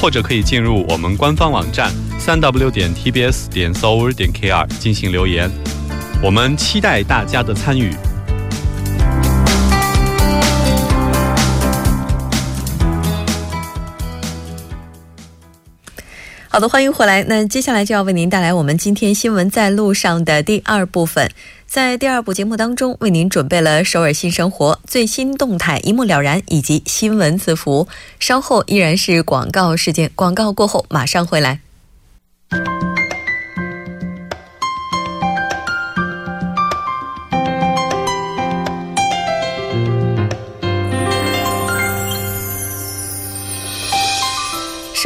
或者可以进入我们官方网站三 w 点 tbs 点 s o u r 点 kr 进行留言，我们期待大家的参与。好的，欢迎回来。那接下来就要为您带来我们今天新闻在路上的第二部分。在第二部节目当中，为您准备了首尔新生活最新动态一目了然，以及新闻字符。稍后依然是广告时间，广告过后马上回来。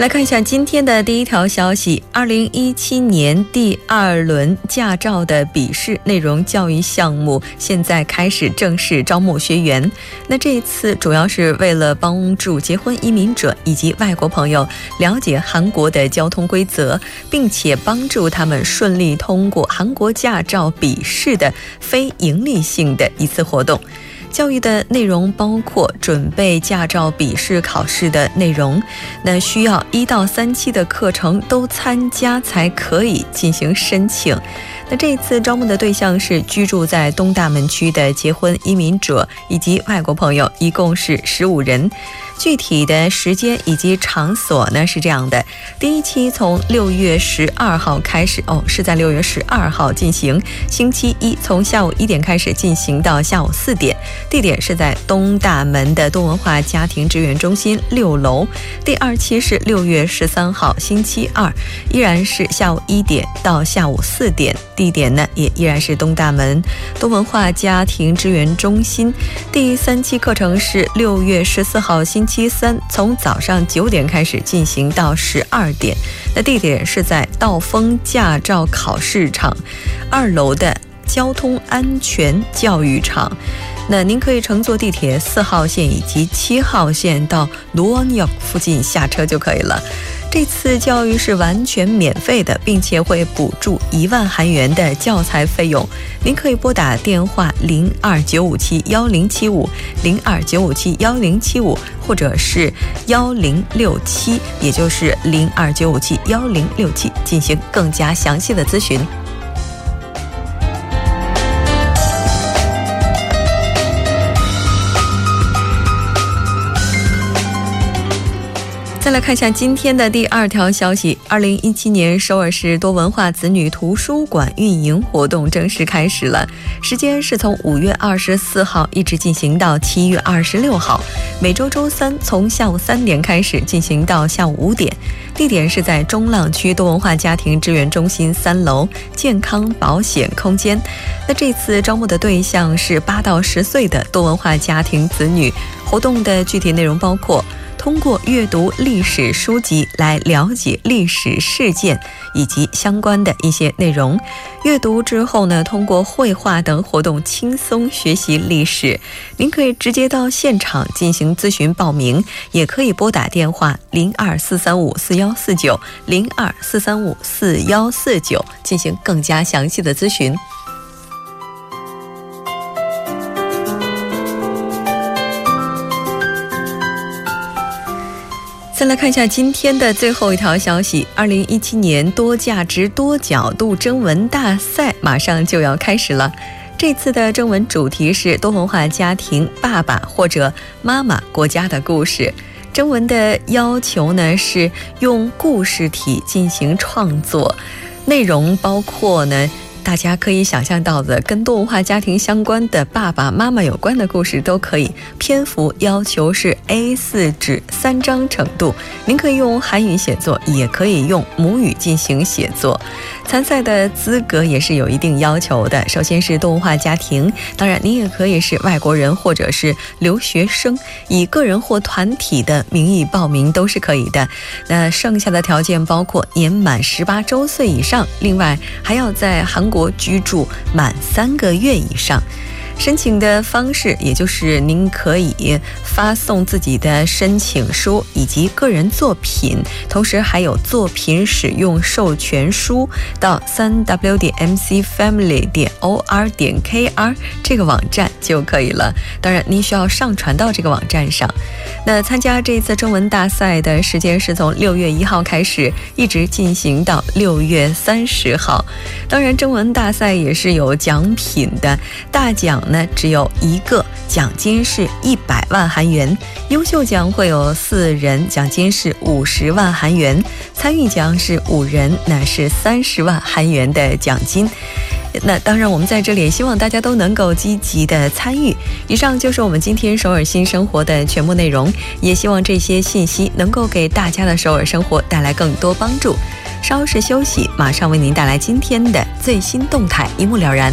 来看一下今天的第一条消息：二零一七年第二轮驾照的笔试内容教育项目现在开始正式招募学员。那这一次主要是为了帮助结婚移民者以及外国朋友了解韩国的交通规则，并且帮助他们顺利通过韩国驾照笔试的非盈利性的一次活动。教育的内容包括准备驾照笔试考试的内容，那需要一到三期的课程都参加才可以进行申请。那这次招募的对象是居住在东大门区的结婚移民者以及外国朋友，一共是十五人。具体的时间以及场所呢是这样的：第一期从六月十二号开始，哦，是在六月十二号进行，星期一从下午一点开始进行到下午四点，地点是在东大门的多文化家庭支援中心六楼。第二期是六月十三号星期二，依然是下午一点到下午四点，地点呢也依然是东大门多文化家庭支援中心。第三期课程是六月十四号星。期三从早上九点开始进行到十二点，那地点是在道丰驾照考试场二楼的交通安全教育场。那您可以乘坐地铁四号线以及七号线到卢旺역附近下车就可以了。这次教育是完全免费的，并且会补助一万韩元的教材费用。您可以拨打电话零二九五七幺零七五零二九五七幺零七五，或者是幺零六七，也就是零二九五七幺零六七，进行更加详细的咨询。再来看一下今天的第二条消息：二零一七年首尔市多文化子女图书馆运营活动正式开始了，时间是从五月二十四号一直进行到七月二十六号，每周周三从下午三点开始进行到下午五点，地点是在中浪区多文化家庭支援中心三楼健康保险空间。那这次招募的对象是八到十岁的多文化家庭子女，活动的具体内容包括。通过阅读历史书籍来了解历史事件以及相关的一些内容。阅读之后呢，通过绘画等活动轻松学习历史。您可以直接到现场进行咨询报名，也可以拨打电话零二四三五四幺四九零二四三五四幺四九进行更加详细的咨询。再来看一下今天的最后一条消息：二零一七年多价值多角度征文大赛马上就要开始了。这次的征文主题是多文化家庭爸爸或者妈妈国家的故事。征文的要求呢是用故事体进行创作，内容包括呢大家可以想象到的跟多文化家庭相关的爸爸妈妈有关的故事都可以。篇幅要求是 A4 纸三张程度，您可以用韩语写作，也可以用母语进行写作。参赛的资格也是有一定要求的，首先是多文化家庭，当然您也可以是外国人或者是留学生，以个人或团体的名义报名都是可以的。那剩下的条件包括年满十八周岁以上，另外还要在韩国居住满三个月以上。申请的方式，也就是您可以发送自己的申请书以及个人作品，同时还有作品使用授权书到三 w 点 mc family 点 o r 点 k r 这个网站就可以了。当然，您需要上传到这个网站上。那参加这一次中文大赛的时间是从六月一号开始，一直进行到六月三十号。当然，中文大赛也是有奖品的，大奖。那只有一个奖金是一百万韩元，优秀奖会有四人，奖金是五十万韩元，参与奖是五人，那是三十万韩元的奖金。那当然，我们在这里也希望大家都能够积极的参与。以上就是我们今天首尔新生活的全部内容，也希望这些信息能够给大家的首尔生活带来更多帮助。稍事休息，马上为您带来今天的最新动态，一目了然。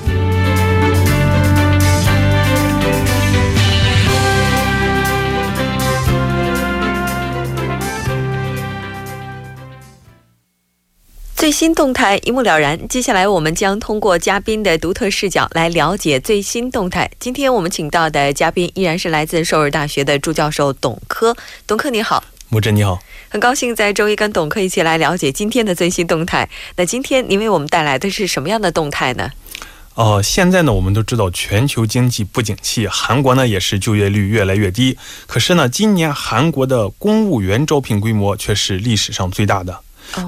最新动态一目了然。接下来，我们将通过嘉宾的独特视角来了解最新动态。今天我们请到的嘉宾依然是来自首尔大学的朱教授董科。董科你好，木真你好，很高兴在周一跟董科一起来了解今天的最新动态。那今天您为我们带来的是什么样的动态呢？哦，现在呢，我们都知道全球经济不景气，韩国呢也是就业率越来越低。可是呢，今年韩国的公务员招聘规模却是历史上最大的。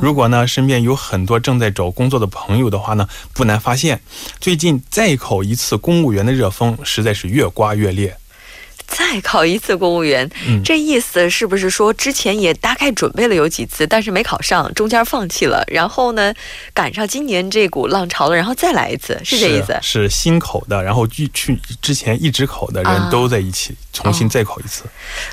如果呢，身边有很多正在找工作的朋友的话呢，不难发现，最近再考一次公务员的热风实在是越刮越烈。再考一次公务员，这意思是不是说之前也大概准备了有几次，但是没考上，中间放弃了，然后呢赶上今年这股浪潮了，然后再来一次，是这意思？是新考的，然后去去之前一直考的人都在一起重新再考一次。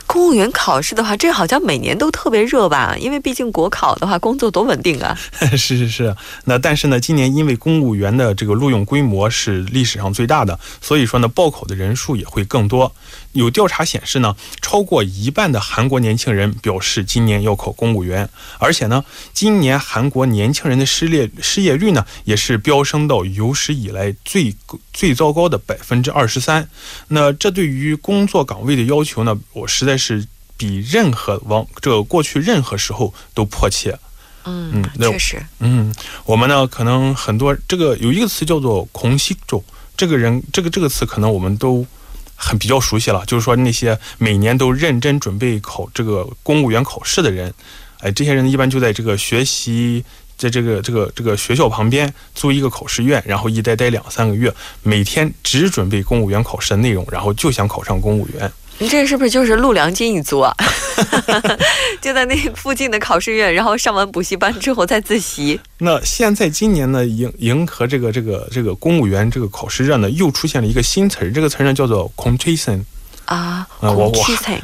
公务员考试的话，这好像每年都特别热吧？因为毕竟国考的话，工作多稳定啊。是是是，那但是呢，今年因为公务员的这个录用规模是历史上最大的，所以说呢，报考的人数也会更多。有调查显示呢，超过一半的韩国年轻人表示今年要考公务员，而且呢，今年韩国年轻人的失业失业率呢也是飙升到有史以来最最糟糕的百分之二十三。那这对于工作岗位的要求呢，我实在是比任何往这个过去任何时候都迫切。嗯，确实。嗯，我们呢可能很多这个有一个词叫做“空息周”，这个人这个这个词可能我们都。很比较熟悉了，就是说那些每年都认真准备考这个公务员考试的人，哎，这些人一般就在这个学习，在这个这个这个学校旁边租一个考试院，然后一待待两三个月，每天只准备公务员考试的内容，然后就想考上公务员。你这是不是就是陆良金一族啊？就在那附近的考试院，然后上完补习班之后再自习。那现在今年呢，迎迎合这个这个这个公务员这个考试热呢，又出现了一个新词儿，这个词儿呢叫做 “competition” 啊，我我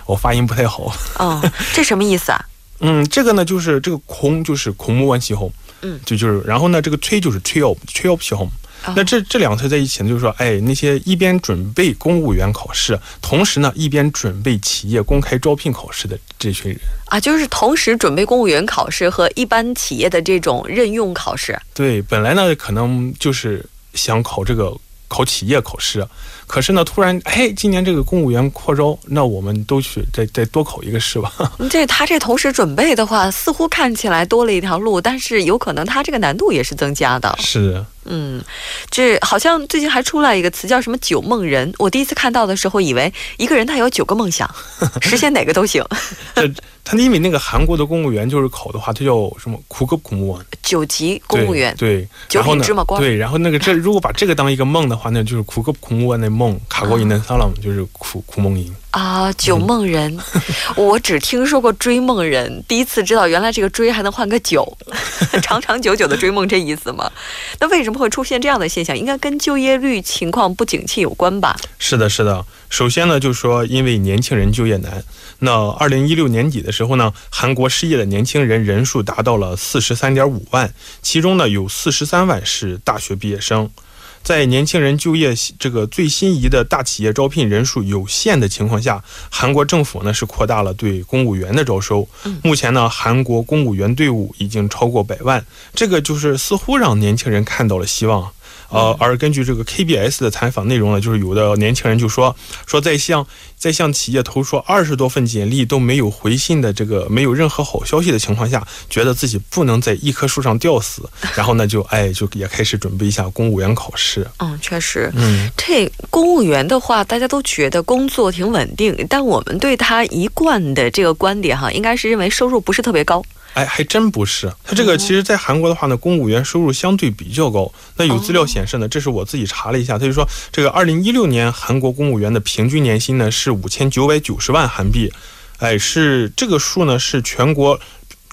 我发音不太好。哦，这什么意思啊？嗯，这个呢就是这个空就是空木完气候，嗯，就就是然后呢这个吹就是吹 up 吹 up 气候。那这这两个词在一起呢，就是说，哎，那些一边准备公务员考试，同时呢一边准备企业公开招聘考试的这群人啊，就是同时准备公务员考试和一般企业的这种任用考试。对，本来呢可能就是想考这个考企业考试。可是呢，突然，哎，今年这个公务员扩招，那我们都去再再多考一个试吧。这他这同时准备的话，似乎看起来多了一条路，但是有可能他这个难度也是增加的。是。嗯，这好像最近还出来一个词叫什么“九梦人”。我第一次看到的时候，以为一个人他有九个梦想，实现哪个都行。他因为那个韩国的公务员就是考的话，他叫什么苦格苦木啊？九级公务员，对，九品芝麻官。对，然后那个这如果把这个当一个梦的话，那就是苦格苦木啊，那梦卡过伊南萨朗就是苦苦梦音啊。酒梦人，我只听说过追梦人，第一次知道原来这个追还能换个九，长长久久的追梦这意思吗？那为什么会出现这样的现象？应该跟就业率情况不景气有关吧？是的，是的。首先呢，就是说因为年轻人就业难。那二零一六年底的时候呢，韩国失业的年轻人人数达到了四十三点五万，其中呢有四十三万是大学毕业生。在年轻人就业这个最心仪的大企业招聘人数有限的情况下，韩国政府呢是扩大了对公务员的招收。目前呢，韩国公务员队伍已经超过百万，这个就是似乎让年轻人看到了希望。呃，而根据这个 KBS 的采访内容呢，就是有的年轻人就说说在向在向企业投出二十多份简历都没有回信的这个没有任何好消息的情况下，觉得自己不能在一棵树上吊死，然后呢就哎就也开始准备一下公务员考试。嗯，确实，嗯，这公务员的话，大家都觉得工作挺稳定，但我们对他一贯的这个观点哈，应该是认为收入不是特别高。哎，还真不是。他这个其实，在韩国的话呢，公务员收入相对比较高。那有资料显示呢，这是我自己查了一下，他就说，这个二零一六年韩国公务员的平均年薪呢是五千九百九十万韩币，哎，是这个数呢是全国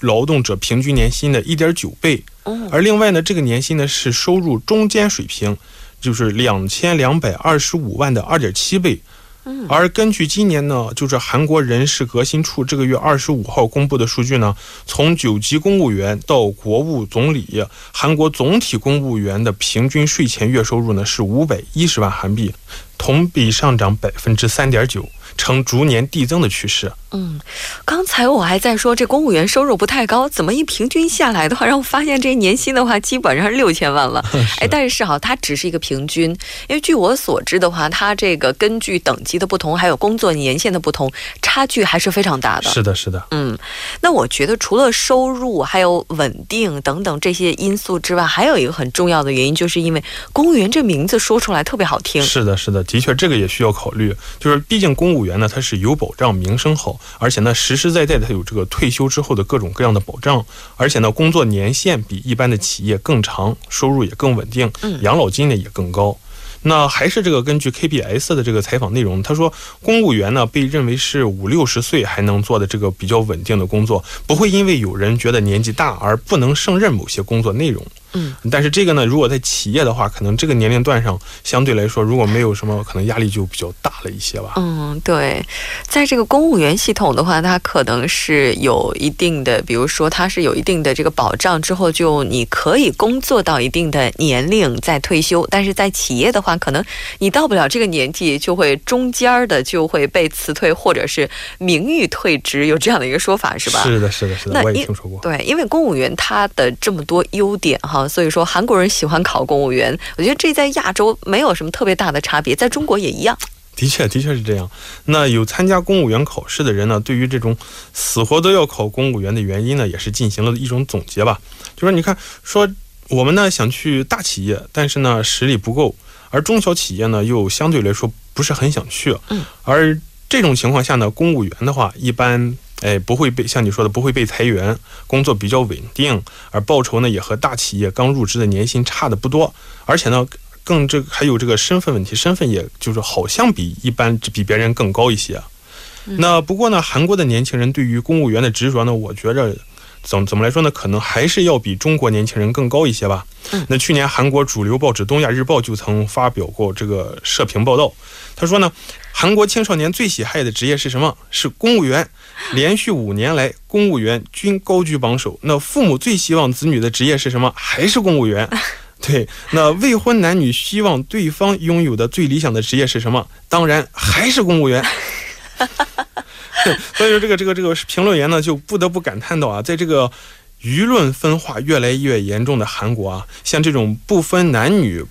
劳动者平均年薪的一点九倍。而另外呢，这个年薪呢是收入中间水平，就是两千两百二十五万的二点七倍。而根据今年呢，就是韩国人事革新处这个月二十五号公布的数据呢，从九级公务员到国务总理，韩国总体公务员的平均税前月收入呢是五百一十万韩币，同比上涨百分之三点九。呈逐年递增的趋势。嗯，刚才我还在说这公务员收入不太高，怎么一平均下来的话，让我发现这年薪的话基本上是六千万了。哎，但是哈，它只是一个平均，因为据我所知的话，它这个根据等级的不同，还有工作年限的不同，差距还是非常大的。是的，是的。嗯，那我觉得除了收入还有稳定等等这些因素之外，还有一个很重要的原因，就是因为公务员这名字说出来特别好听。是的，是的，的确这个也需要考虑，就是毕竟公务。员呢，他是有保障，名声好，而且呢，实实在在的它有这个退休之后的各种各样的保障，而且呢，工作年限比一般的企业更长，收入也更稳定，养老金呢也更高。那还是这个根据 KBS 的这个采访内容，他说，公务员呢被认为是五六十岁还能做的这个比较稳定的工作，不会因为有人觉得年纪大而不能胜任某些工作内容。嗯，但是这个呢，如果在企业的话，可能这个年龄段上相对来说，如果没有什么，可能压力就比较大了一些吧。嗯，对，在这个公务员系统的话，它可能是有一定的，比如说它是有一定的这个保障，之后就你可以工作到一定的年龄再退休。但是在企业的话，可能你到不了这个年纪，就会中间的就会被辞退，或者是名誉退职，有这样的一个说法是吧？是的，是的，是的，我也听说过。对，因为公务员他的这么多优点哈。所以说，韩国人喜欢考公务员，我觉得这在亚洲没有什么特别大的差别，在中国也一样。的确，的确是这样。那有参加公务员考试的人呢，对于这种死活都要考公务员的原因呢，也是进行了一种总结吧。就说你看，说我们呢想去大企业，但是呢实力不够，而中小企业呢又相对来说不是很想去。嗯。而这种情况下呢，公务员的话一般。哎，不会被像你说的不会被裁员，工作比较稳定，而报酬呢也和大企业刚入职的年薪差的不多，而且呢更这还有这个身份问题，身份也就是好像比一般比别人更高一些。那不过呢，韩国的年轻人对于公务员的执着呢，我觉着怎怎么来说呢，可能还是要比中国年轻人更高一些吧。那去年韩国主流报纸《东亚日报》就曾发表过这个社评报道，他说呢，韩国青少年最喜爱的职业是什么？是公务员。连续五年来，公务员均高居榜首。那父母最希望子女的职业是什么？还是公务员？对，那未婚男女希望对方拥有的最理想的职业是什么？当然还是公务员。所以说，这个这个这个评论员呢，就不得不感叹到啊，在这个舆论分化越来越严重的韩国啊，像这种不分男女。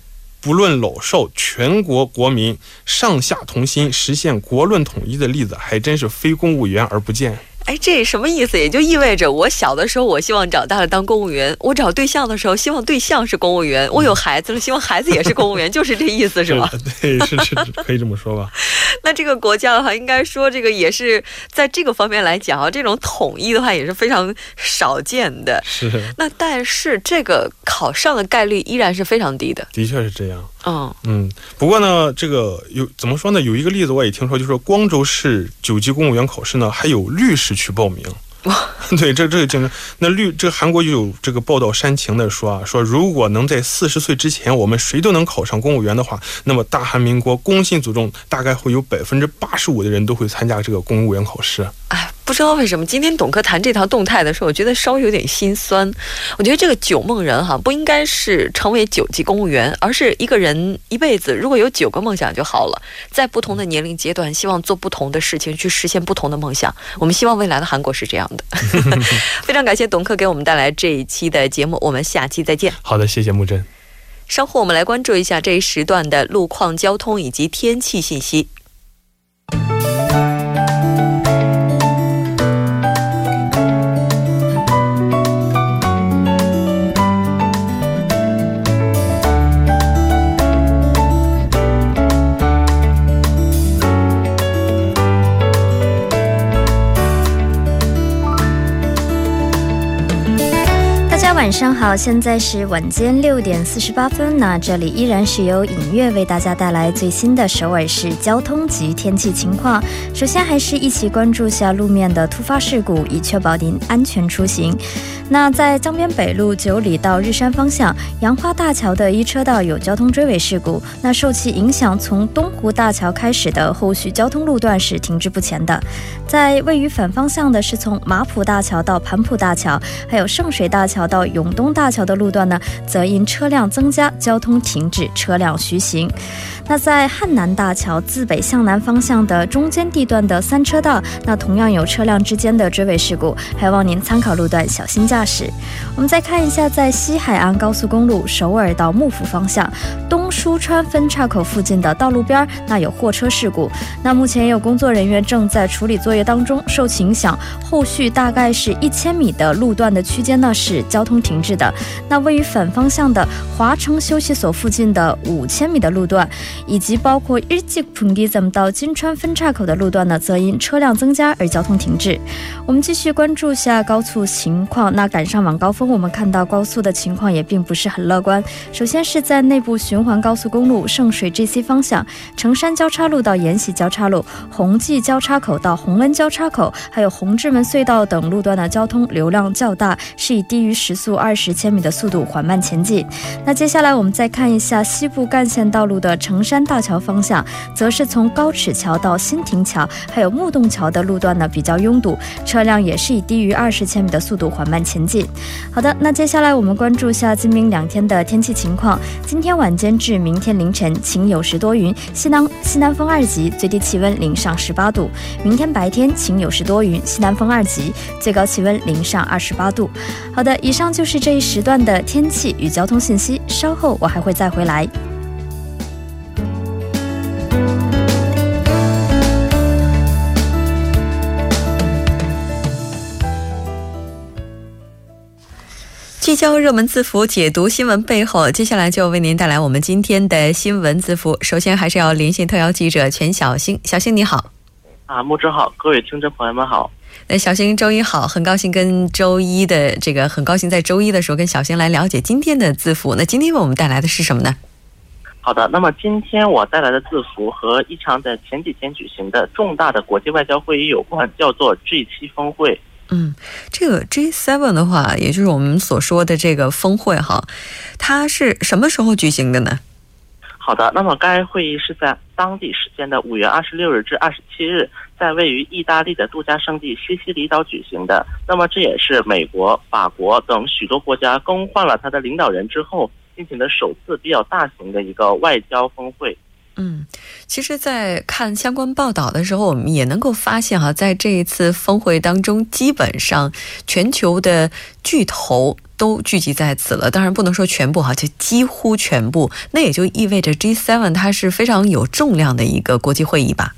不论老少，全国国民上下同心，实现国论统一的例子，还真是非公务员而不见。哎，这什么意思？也就意味着我小的时候，我希望长大了当公务员；我找对象的时候，希望对象是公务员；我有孩子了，希望孩子也是公务员，就是这意思，是吧？对，是是，可以这么说吧。那这个国家的话，应该说这个也是在这个方面来讲啊，这种统一的话也是非常少见的。是。那但是这个考上的概率依然是非常低的。的确是这样。嗯嗯。不过呢，这个有怎么说呢？有一个例子我也听说，就是说光州市九级公务员考试呢，还有律师。去报名，对，这这个竞争，那律这韩国就有这个报道煽情的说啊，说如果能在四十岁之前，我们谁都能考上公务员的话，那么大韩民国工信组中大概会有百分之八十五的人都会参加这个公务员考试。哎。不知道为什么今天董科谈这条动态的时候，我觉得稍微有点心酸。我觉得这个九梦人哈，不应该是成为九级公务员，而是一个人一辈子如果有九个梦想就好了，在不同的年龄阶段，希望做不同的事情，去实现不同的梦想。我们希望未来的韩国是这样的。非常感谢董科给我们带来这一期的节目，我们下期再见。好的，谢谢木真。稍后我们来关注一下这一时段的路况、交通以及天气信息。晚上好，现在是晚间六点四十八分。那这里依然是由影月为大家带来最新的首尔市交通及天气情况。首先，还是一起关注下路面的突发事故，以确保您安全出行。那在江边北路九里到日山方向杨花大桥的一车道有交通追尾事故，那受其影响，从东湖大桥开始的后续交通路段是停滞不前的。在位于反方向的是从马浦大桥到盘浦大桥，还有圣水大桥到永东大桥的路段呢，则因车辆增加，交通停止，车辆徐行。那在汉南大桥自北向南方向的中间地段的三车道，那同样有车辆之间的追尾事故，还望您参考路段，小心驾驶。我们再看一下，在西海岸高速公路首尔到幕府方向东舒川分岔口附近的道路边，那有货车事故。那目前也有工作人员正在处理作业当中，受其影响，后续大概是一千米的路段的区间呢是交通停滞的。那位于反方向的华城休息所附近的五千米的路段。以及包括日吉普吉怎到金川分岔口的路段呢，则因车辆增加而交通停滞。我们继续关注下高速情况。那赶上晚高峰，我们看到高速的情况也并不是很乐观。首先是在内部循环高速公路圣水 GC 方向，成山交叉路到延禧交叉路、弘济交叉口到洪恩交叉口，还有红志门隧道等路段的交通流量较大，是以低于时速二十千米的速度缓慢前进。那接下来我们再看一下西部干线道路的成山。大桥方向，则是从高尺桥到新亭桥，还有木洞桥的路段呢比较拥堵，车辆也是以低于二十千米的速度缓慢前进。好的，那接下来我们关注下今明两天的天气情况。今天晚间至明天凌晨晴有时多云，西南西南风二级，最低气温零上十八度。明天白天晴有时多云，西南风二级，最高气温零上二十八度。好的，以上就是这一时段的天气与交通信息，稍后我还会再回来。聚焦热门字符，解读新闻背后。接下来就为您带来我们今天的新闻字符。首先还是要连线特邀记者全小星，小星你好。啊，木之好，各位听众朋友们好。那小星周一好，很高兴跟周一的这个，很高兴在周一的时候跟小星来了解今天的字符。那今天为我们带来的是什么呢？好的，那么今天我带来的字符和一场在前几天举行的重大的国际外交会议有关，叫做 G 七峰会。嗯，这个 G7 的话，也就是我们所说的这个峰会哈，它是什么时候举行的呢？好的，那么该会议是在当地时间的五月二十六日至二十七日，在位于意大利的度假胜地西西里岛举行的。那么这也是美国、法国等许多国家更换了他的领导人之后进行的首次比较大型的一个外交峰会。嗯，其实，在看相关报道的时候，我们也能够发现哈，在这一次峰会当中，基本上全球的巨头都聚集在此了。当然，不能说全部哈，就几乎全部。那也就意味着 G7 它是非常有重量的一个国际会议吧？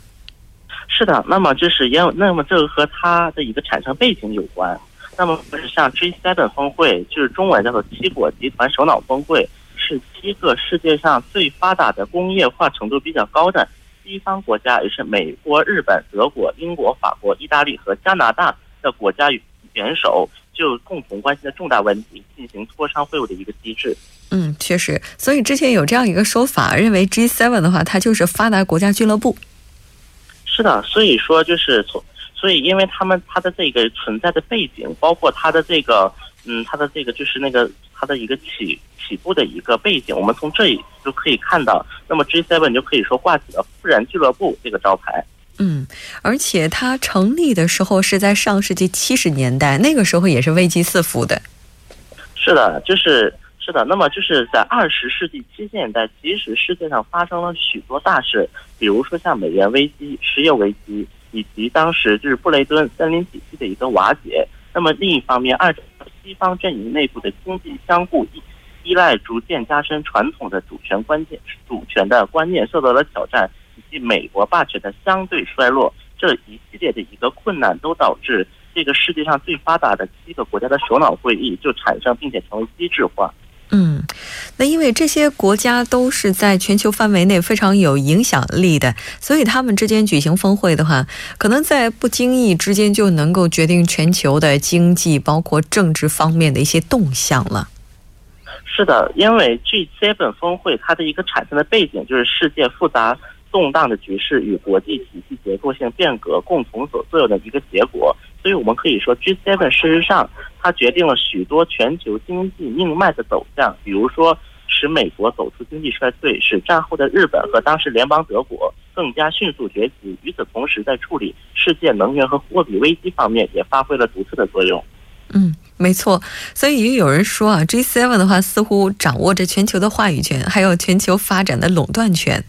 是的，那么就是也有，那么这个和它的一个产生背景有关。那么，不是像 G7 峰会，就是中文叫做七国集团首脑峰会。是七个世界上最发达的工业化程度比较高的西方国家，也是美国、日本、德国、英国、法国、意大利和加拿大的国家元首，就共同关心的重大问题进行磋商会晤的一个机制。嗯，确实，所以之前有这样一个说法，认为 G7 的话，它就是发达国家俱乐部。是的，所以说就是从，所以因为他们它的这个存在的背景，包括它的这个，嗯，它的这个就是那个。它的一个起起步的一个背景，我们从这里就可以看到。那么 G7 就可以说挂起了“富人俱乐部”这个招牌。嗯，而且它成立的时候是在上世纪七十年代，那个时候也是危机四伏的。是的，就是是的。那么就是在二十世纪七十年代，其实世界上发生了许多大事，比如说像美元危机、石油危机，以及当时就是布雷顿森林体系的一个瓦解。那么另一方面，二。西方阵营内部的经济相互依依赖逐渐加深，传统的主权观念主权的观念受到了挑战，以及美国霸权的相对衰落，这一系列的一个困难都导致这个世界上最发达的七个国家的首脑会议就产生并且成为机制化。嗯，那因为这些国家都是在全球范围内非常有影响力的，所以他们之间举行峰会的话，可能在不经意之间就能够决定全球的经济，包括政治方面的一些动向了。是的，因为 G7 峰会它的一个产生的背景就是世界复杂动荡的局势与国际体系结构性变革共同所作用的一个结果。所以我们可以说，G7 事实上它决定了许多全球经济命脉的走向，比如说使美国走出经济衰退，使战后的日本和当时联邦德国更加迅速崛起。与此同时，在处理世界能源和货币危机方面也发挥了独特的作用。嗯，没错。所以也有人说啊，G7 的话似乎掌握着全球的话语权，还有全球发展的垄断权。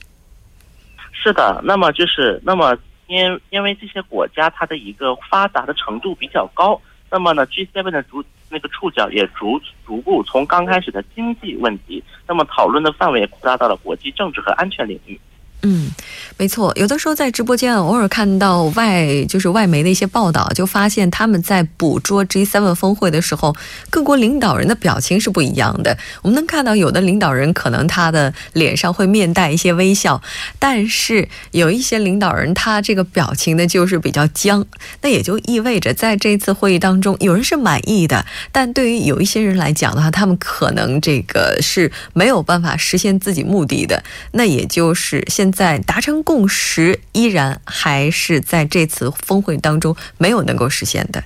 是的，那么就是那么。因因为这些国家它的一个发达的程度比较高，那么呢，G7 的主那个触角也逐逐步从刚开始的经济问题，那么讨论的范围扩大到了国际政治和安全领域。嗯，没错，有的时候在直播间偶尔看到外就是外媒的一些报道，就发现他们在捕捉 G7 峰会的时候，各国领导人的表情是不一样的。我们能看到有的领导人可能他的脸上会面带一些微笑，但是有一些领导人他这个表情呢就是比较僵。那也就意味着在这次会议当中，有人是满意的，但对于有一些人来讲的话，他们可能这个是没有办法实现自己目的的。那也就是现。在达成共识，依然还是在这次峰会当中没有能够实现的。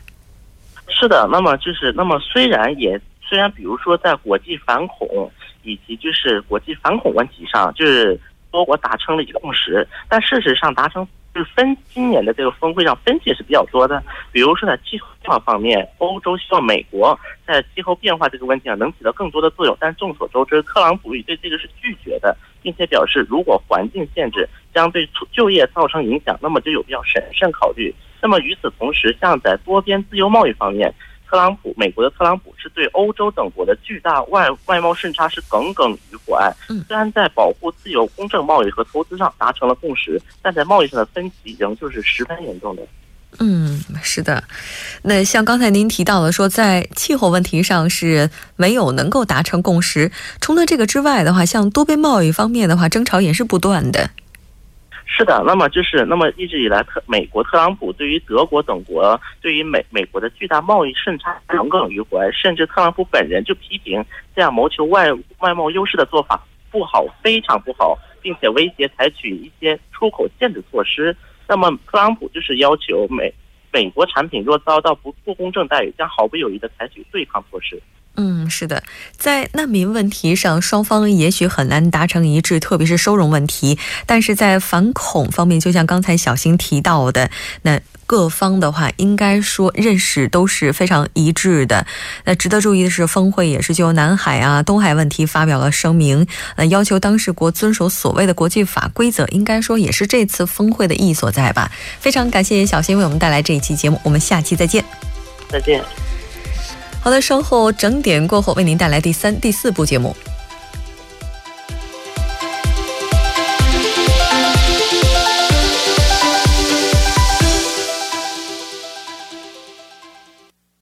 是的，那么就是那么虽然也虽然比如说在国际反恐以及就是国际反恐问题上，就是多国达成了一个共识，但事实上达成就是分今年的这个峰会上分歧也是比较多的。比如说在气候变化方面，欧洲希望美国在气候变化这个问题上能起到更多的作用，但众所周知，特朗普对这个是拒绝的。并且表示，如果环境限制将对就业造成影响，那么就有必要审慎考虑。那么与此同时，像在多边自由贸易方面，特朗普美国的特朗普是对欧洲等国的巨大外外贸顺差是耿耿于怀。虽然在保护自由公正贸易和投资上达成了共识，但在贸易上的分歧仍旧是十分严重的。嗯，是的。那像刚才您提到的，说在气候问题上是没有能够达成共识。除了这个之外的话，像多边贸易方面的话，争吵也是不断的。是的，那么就是那么一直以来，特美国特朗普对于德国等国对于美美国的巨大贸易顺差耿耿于怀，甚至特朗普本人就批评这样谋求外外贸优势的做法不好，非常不好，并且威胁采取一些出口限制措施。那么，特朗普就是要求美美国产品若遭到不不公正待遇，将毫不犹豫地采取对抗措施。嗯，是的，在难民问题上，双方也许很难达成一致，特别是收容问题。但是在反恐方面，就像刚才小新提到的，那各方的话，应该说认识都是非常一致的。那值得注意的是，峰会也是就南海啊、东海问题发表了声明，呃，要求当事国遵守所谓的国际法规则。应该说也是这次峰会的意义所在吧。非常感谢小新为我们带来这一期节目，我们下期再见。再见。好的，稍后整点过后为您带来第三、第四部节目。